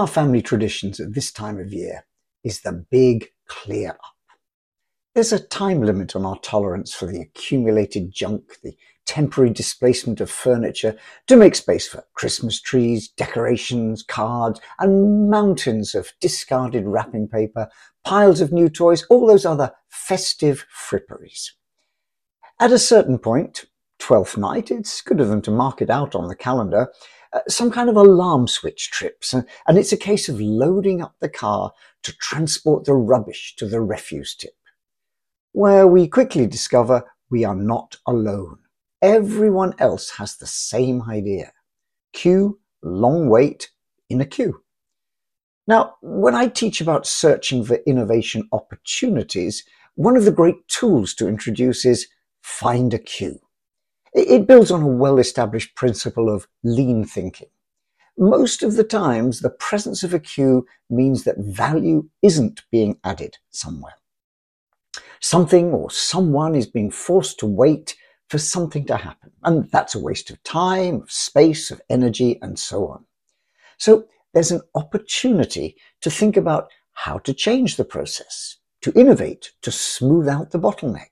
our family traditions at this time of year is the big clear up. There's a time limit on our tolerance for the accumulated junk, the temporary displacement of furniture to make space for Christmas trees, decorations, cards, and mountains of discarded wrapping paper, piles of new toys, all those other festive fripperies. At a certain point, Twelfth night, it's good of them to mark it out on the calendar, uh, some kind of alarm switch trips, and, and it's a case of loading up the car to transport the rubbish to the refuse tip, where we quickly discover we are not alone. Everyone else has the same idea. Queue, long wait, in a queue. Now, when I teach about searching for innovation opportunities, one of the great tools to introduce is find a queue. It builds on a well-established principle of lean thinking. Most of the times, the presence of a queue means that value isn't being added somewhere. Something or someone is being forced to wait for something to happen. And that's a waste of time, of space, of energy, and so on. So there's an opportunity to think about how to change the process, to innovate, to smooth out the bottleneck.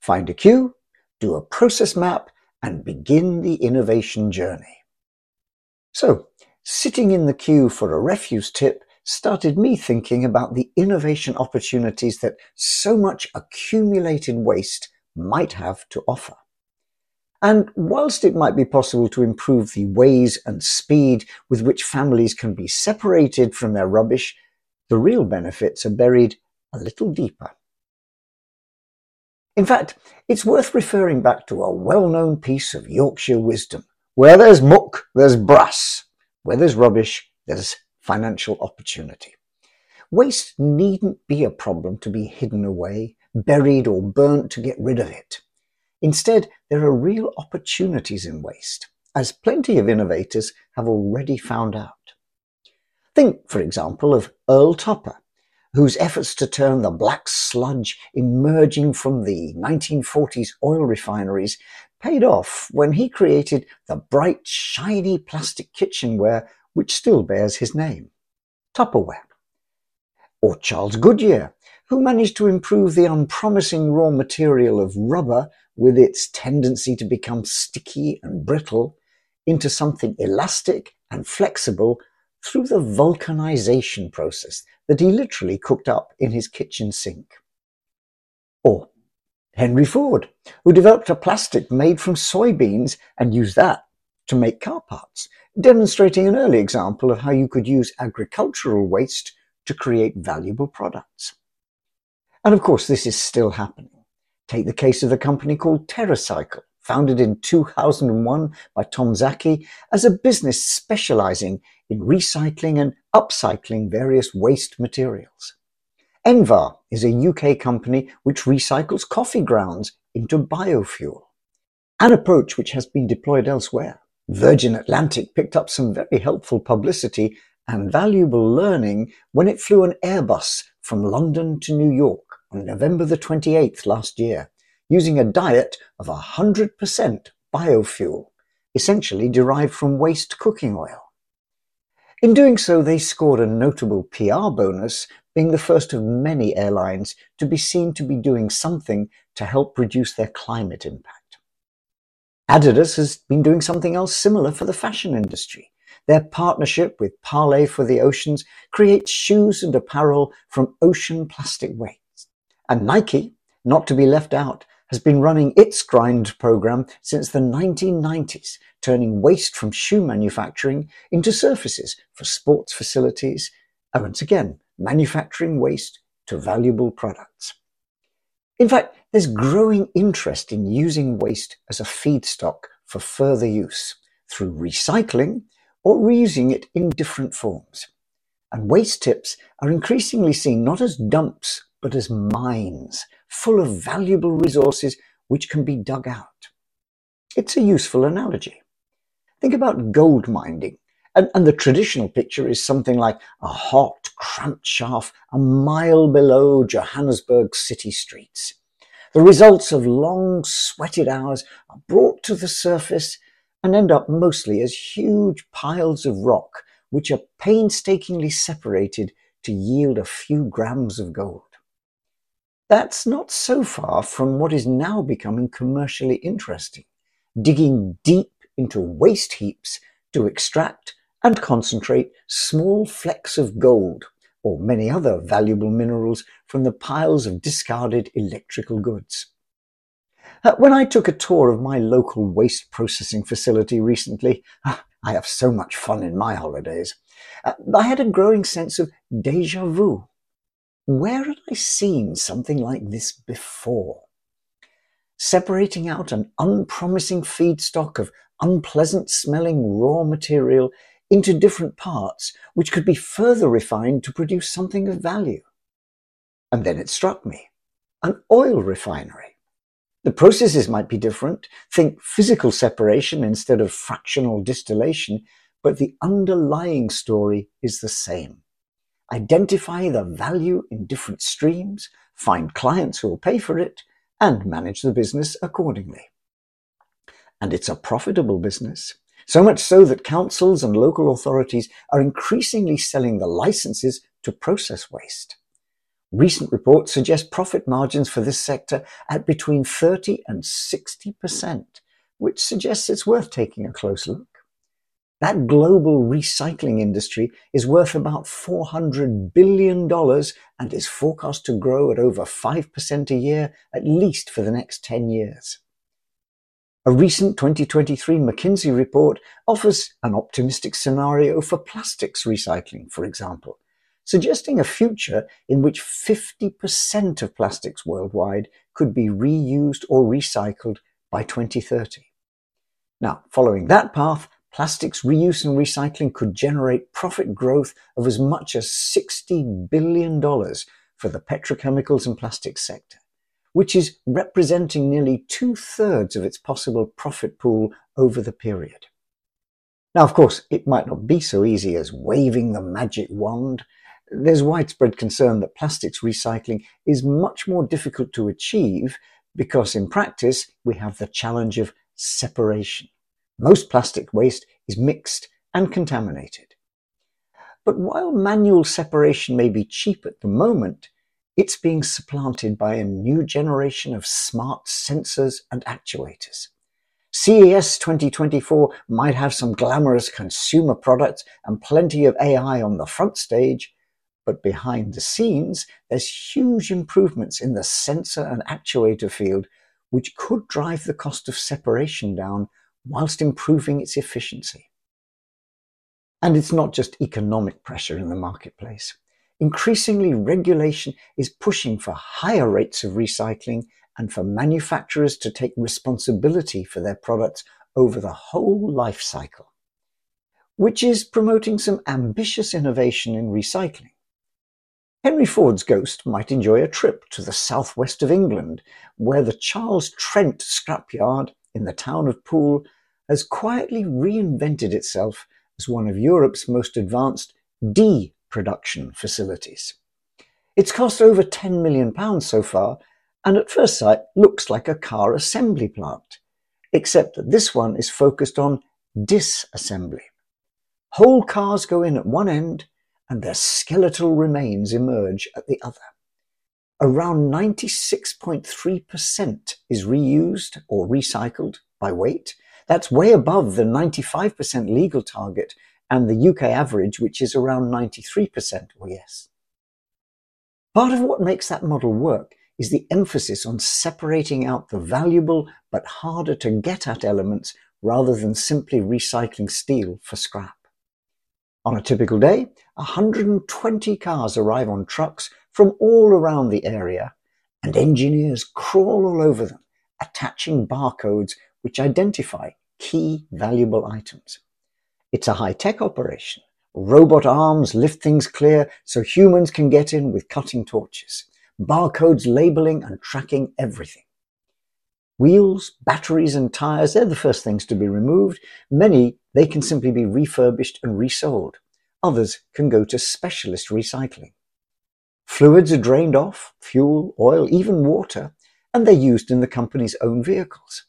Find a queue, do a process map, and begin the innovation journey. So, sitting in the queue for a refuse tip started me thinking about the innovation opportunities that so much accumulated waste might have to offer. And whilst it might be possible to improve the ways and speed with which families can be separated from their rubbish, the real benefits are buried a little deeper. In fact, it's worth referring back to a well-known piece of Yorkshire wisdom. Where there's muck, there's brass. Where there's rubbish, there's financial opportunity. Waste needn't be a problem to be hidden away, buried or burnt to get rid of it. Instead, there are real opportunities in waste, as plenty of innovators have already found out. Think, for example, of Earl Tupper, whose efforts to turn the black sludge emerging from the 1940s oil refineries paid off when he created the bright, shiny plastic kitchenware which still bears his name, Tupperware. Or Charles Goodyear, who managed to improve the unpromising raw material of rubber with its tendency to become sticky and brittle into something elastic and flexible through the vulcanization process that he literally cooked up in his kitchen sink. Or Henry Ford, who developed a plastic made from soybeans and used that to make car parts, demonstrating an early example of how you could use agricultural waste to create valuable products. And of course, this is still happening. Take the case of a company called TerraCycle, founded in 2001 by Tom Szaky as a business specializing in recycling and upcycling various waste materials. Envar is a UK company which recycles coffee grounds into biofuel, an approach which has been deployed elsewhere. Virgin Atlantic picked up some very helpful publicity and valuable learning when it flew an Airbus from London to New York on November the 28th last year, using a diet of 100% biofuel, essentially derived from waste cooking oil. In doing so, they scored a notable PR bonus, being the first of many airlines to be seen to be doing something to help reduce their climate impact. Adidas has been doing something else similar for the fashion industry. Their partnership with Parley for the Oceans creates shoes and apparel from ocean plastic waste. And Nike, not to be left out, has been running its grind program since the 1990s, turning waste from shoe manufacturing into surfaces for sports facilities, and once again, manufacturing waste to valuable products. In fact, there's growing interest in using waste as a feedstock for further use through recycling or reusing it in different forms. And waste tips are increasingly seen not as dumps, but as mines full of valuable resources which can be dug out. It's a useful analogy. Think about gold mining, and, and, the traditional picture is something like a hot, cramped shaft a mile below Johannesburg city streets. The results of long, sweated hours are brought to the surface and end up mostly as huge piles of rock which are painstakingly separated to yield a few grams of gold. That's not so far from what is now becoming commercially interesting, digging deep into waste heaps to extract and concentrate small flecks of gold or many other valuable minerals from the piles of discarded electrical goods. Uh, when I took a tour of my local waste processing facility recently, ah, I have so much fun in my holidays, uh, I had a growing sense of deja vu. Where had I seen something like this before? Separating out an unpromising feedstock of unpleasant smelling raw material into different parts, which could be further refined to produce something of value. And then it struck me an oil refinery. The processes might be different. Think physical separation instead of fractional distillation, but the underlying story is the same. Identify the value in different streams, find clients who will pay for it, and manage the business accordingly. And it's a profitable business. So much so that councils and local authorities are increasingly selling the licenses to process waste. Recent reports suggest profit margins for this sector at between 30 and 60%, which suggests it's worth taking a close look. That global recycling industry is worth about $400 billion and is forecast to grow at over 5% a year, at least for the next 10 years. A recent 2023 McKinsey report offers an optimistic scenario for plastics recycling, for example, suggesting a future in which 50% of plastics worldwide could be reused or recycled by 2030. Now, following that path, plastics reuse and recycling could generate profit growth of as much as $60 billion for the petrochemicals and plastics sector which is representing nearly two thirds of its possible profit pool over the period. Now, of course, it might not be so easy as waving the magic wand. There's widespread concern that plastics recycling is much more difficult to achieve because in practice we have the challenge of separation. Most plastic waste is mixed and contaminated. But while manual separation may be cheap at the moment, it's being supplanted by a new generation of smart sensors and actuators. CES 2024 might have some glamorous consumer products and plenty of AI on the front stage, but behind the scenes, there's huge improvements in the sensor and actuator field, which could drive the cost of separation down whilst improving its efficiency. And it's not just economic pressure in the marketplace. Increasingly, regulation is pushing for higher rates of recycling and for manufacturers to take responsibility for their products over the whole life cycle, which is promoting some ambitious innovation in recycling. Henry Ford's ghost might enjoy a trip to the southwest of England, where the Charles Trent scrapyard in the town of Poole has quietly reinvented itself as one of Europe's most advanced D production facilities. It's cost over £10 million so far, and at first sight looks like a car assembly plant, except that this one is focused on disassembly. Whole cars go in at one end and their skeletal remains emerge at the other. Around 96.3% is reused or recycled by weight. That's way above the 95% legal target and the UK average, which is around 93% or yes. Part of what makes that model work is the emphasis on separating out the valuable but harder to get at elements rather than simply recycling steel for scrap. On a typical day, 120 cars arrive on trucks from all around the area, and engineers crawl all over them, attaching barcodes which identify key valuable items. It's a high-tech operation. Robot arms lift things clear so humans can get in with cutting torches. Barcodes labeling and tracking everything. Wheels, batteries and tires, they're the first things to be removed. Many, they can simply be refurbished and resold. Others can go to specialist recycling. Fluids are drained off, fuel, oil, even water, and they're used in the company's own vehicles.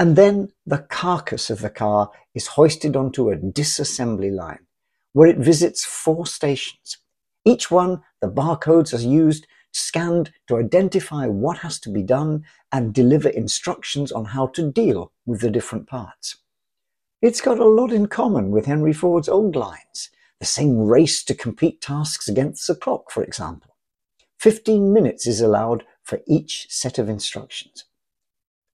And then the carcass of the car is hoisted onto a disassembly line, where it visits four stations. Each one, the barcodes are used, scanned to identify what has to be done and deliver instructions on how to deal with the different parts. It's got a lot in common with Henry Ford's old lines, the same race to complete tasks against the clock, for example. 15 minutes is allowed for each set of instructions.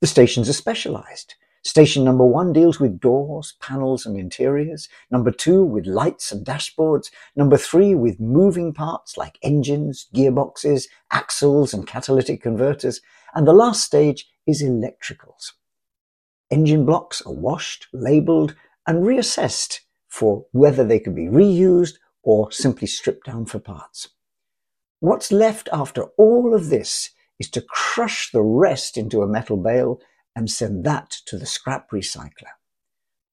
The stations are specialized. Station number one deals with doors, panels, and interiors. Number two with lights and dashboards. Number three with moving parts like engines, gearboxes, axles, and catalytic converters. And the last stage is electricals. Engine blocks are washed, labeled, and reassessed for whether they can be reused or simply stripped down for parts. What's left after all of this is to crush the rest into a metal bale and send that to the scrap recycler.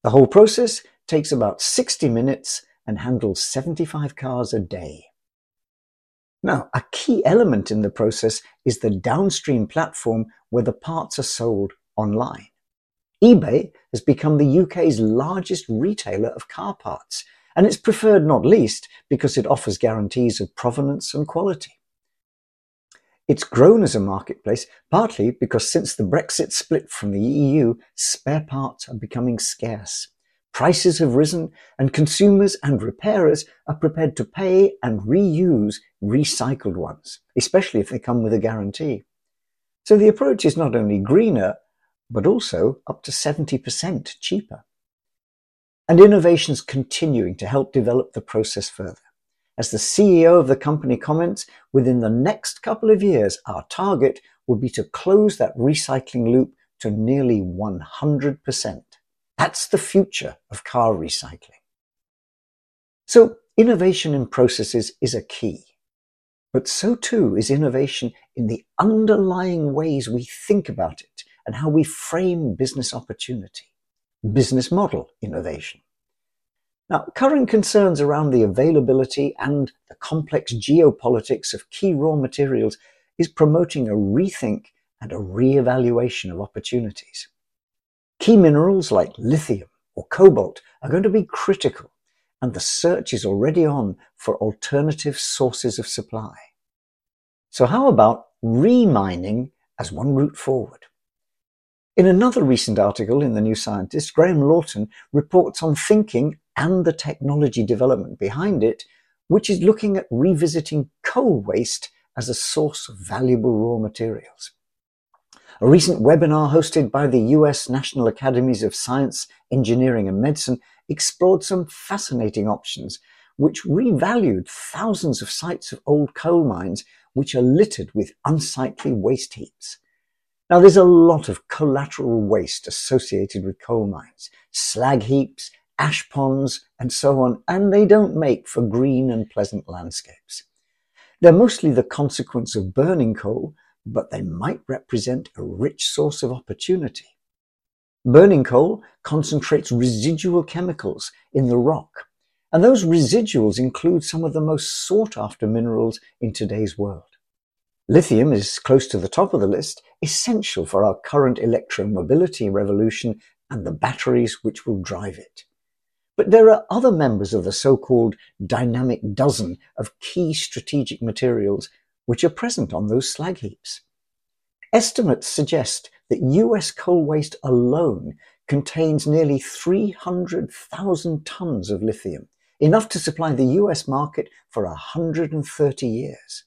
The whole process takes about 60 minutes and handles 75 cars a day. Now, a key element in the process is the downstream platform where the parts are sold online. eBay has become the UK's largest retailer of car parts, and it's preferred not least because it offers guarantees of provenance and quality. It's grown as a marketplace partly because since the Brexit split from the EU, spare parts are becoming scarce. Prices have risen and consumers and repairers are prepared to pay and reuse recycled ones, especially if they come with a guarantee. So the approach is not only greener, but also up to 70% cheaper. And innovations continuing to help develop the process further. As the CEO of the company comments, within the next couple of years, our target will be to close that recycling loop to nearly 100%. That's the future of car recycling. So innovation in processes is a key. But so too is innovation in the underlying ways we think about it and how we frame business opportunity. Business model innovation. Now, current concerns around the availability and the complex geopolitics of key raw materials is promoting a rethink and a re-evaluation of opportunities. Key minerals like lithium or cobalt are going to be critical, and the search is already on for alternative sources of supply. So how about remining as one route forward? In another recent article in the New Scientist, Graham Lawton reports on thinking and the technology development behind it, which is looking at revisiting coal waste as a source of valuable raw materials. A recent webinar hosted by the US National Academies of Science, Engineering and Medicine explored some fascinating options which revalued thousands of sites of old coal mines which are littered with unsightly waste heaps. Now there's a lot of collateral waste associated with coal mines, slag heaps, ash ponds, and so on, and they don't make for green and pleasant landscapes. They're mostly the consequence of burning coal, but they might represent a rich source of opportunity. Burning coal concentrates residual chemicals in the rock, and those residuals include some of the most sought after minerals in today's world. Lithium is close to the top of the list, essential for our current electromobility revolution and the batteries which will drive it. But there are other members of the so-called dynamic dozen of key strategic materials which are present on those slag heaps. Estimates suggest that US coal waste alone contains nearly 300,000 tons of lithium, enough to supply the US market for 130 years.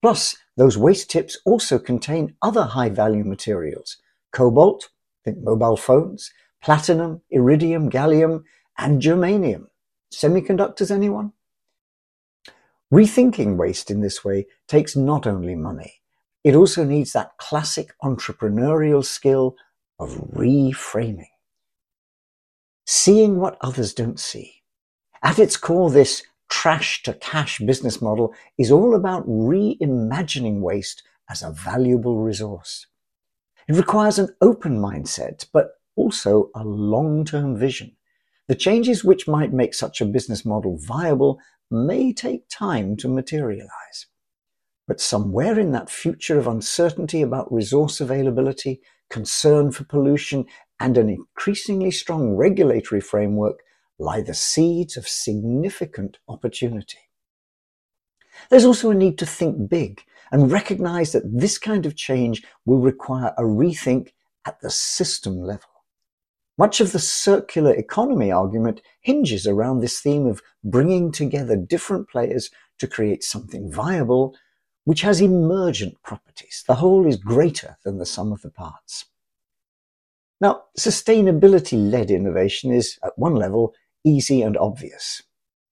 Plus, those waste tips also contain other high value materials cobalt, think mobile phones, platinum, iridium, gallium, and germanium. Semiconductors, anyone? Rethinking waste in this way takes not only money, it also needs that classic entrepreneurial skill of reframing. Seeing what others don't see. At its core, this trash to cash business model is all about reimagining waste as a valuable resource. It requires an open mindset, but also a long-term vision. The changes which might make such a business model viable may take time to materialize. But somewhere in that future of uncertainty about resource availability, concern for pollution, and an increasingly strong regulatory framework lie the seeds of significant opportunity. There's also a need to think big and recognize that this kind of change will require a rethink at the system level. Much of the circular economy argument hinges around this theme of bringing together different players to create something viable which has emergent properties. The whole is greater than the sum of the parts. Now, sustainability-led innovation is, at one level, easy and obvious.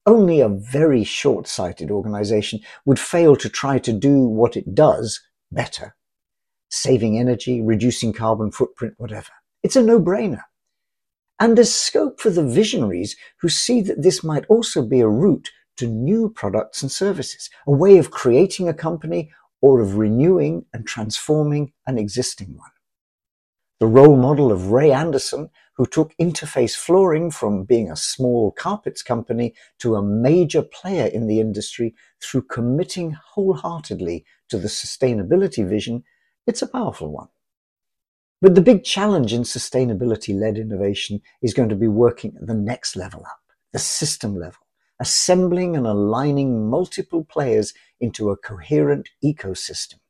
Only a very short-sighted organization would fail to try to do what it does better. Saving energy, reducing carbon footprint, whatever. It's a no-brainer. And there's scope for the visionaries who see that this might also be a route to new products and services, a way of creating a company or of renewing and transforming an existing one. The role model of Ray Anderson, who took Interface Flooring from being a small carpets company to a major player in the industry through committing wholeheartedly to the sustainability vision, it's a powerful one. But the big challenge in sustainability-led innovation is going to be working at the next level up, the system level, assembling and aligning multiple players into a coherent ecosystem.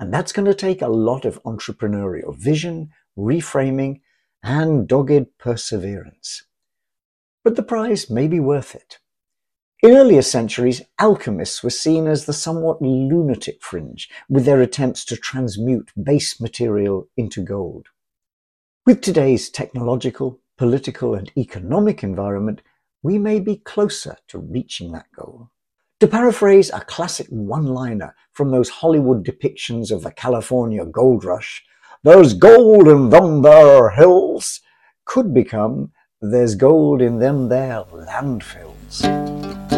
And that's going to take a lot of entrepreneurial vision, reframing, and dogged perseverance. But the prize may be worth it. In earlier centuries, alchemists were seen as the somewhat lunatic fringe, with their attempts to transmute base material into gold. With today's technological, political, and economic environment, we may be closer to reaching that goal. To paraphrase a classic one-liner from those Hollywood depictions of the California gold rush, there's gold in them there hills, could become there's gold in them there landfills.